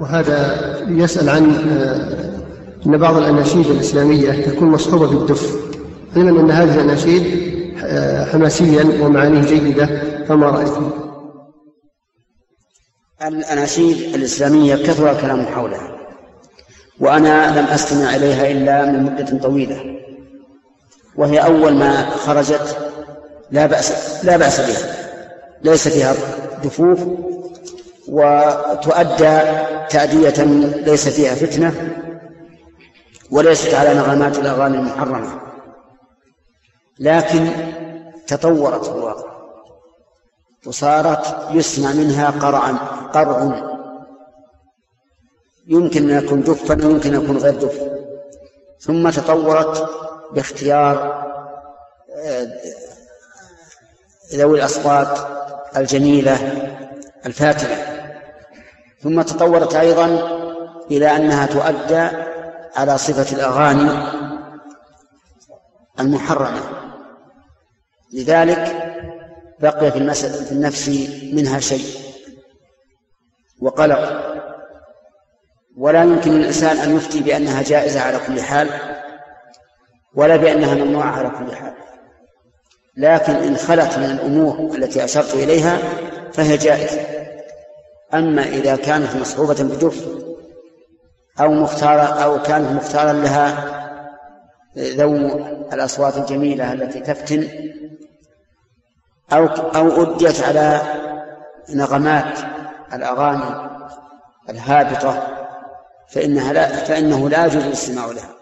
وهذا يسأل عن أن بعض الأناشيد الإسلامية تكون مصحوبة بالدف علما أن هذه الأناشيد حماسيا ومعانيه جيدة فما رأيكم؟ الأناشيد الإسلامية كثر الكلام حولها وأنا لم أستمع إليها إلا من مدة طويلة وهي أول ما خرجت لا بأس لا بأس بها ليس فيها دفوف وتؤدى تأدية ليس فيها فتنة وليست على نغمات الأغاني المحرمة. لكن تطورت في الواقع وصارت يسمع منها قرعا قرع يمكن أن يكون دفا ويمكن أن يكون غير دف ثم تطورت باختيار آه، ذوي الأصوات الجميلة الفاتنة ثم تطورت أيضا إلى أنها تؤدى على صفة الأغاني المحرمة. لذلك بقي في المسألة في النفس منها شيء وقلق. ولا يمكن للإنسان أن يفتي بأنها جائزة على كل حال ولا بأنها ممنوعة على كل حال. لكن إن خلت من الأمور التي أشرت إليها فهي جائزة. أما إذا كانت مصحوبة بدف أو مختارة أو كانت مختارا لها ذو الأصوات الجميلة التي تفتن أو أو أديت على نغمات الأغاني الهابطة فإنها لا فإنه لا يجوز الاستماع لها.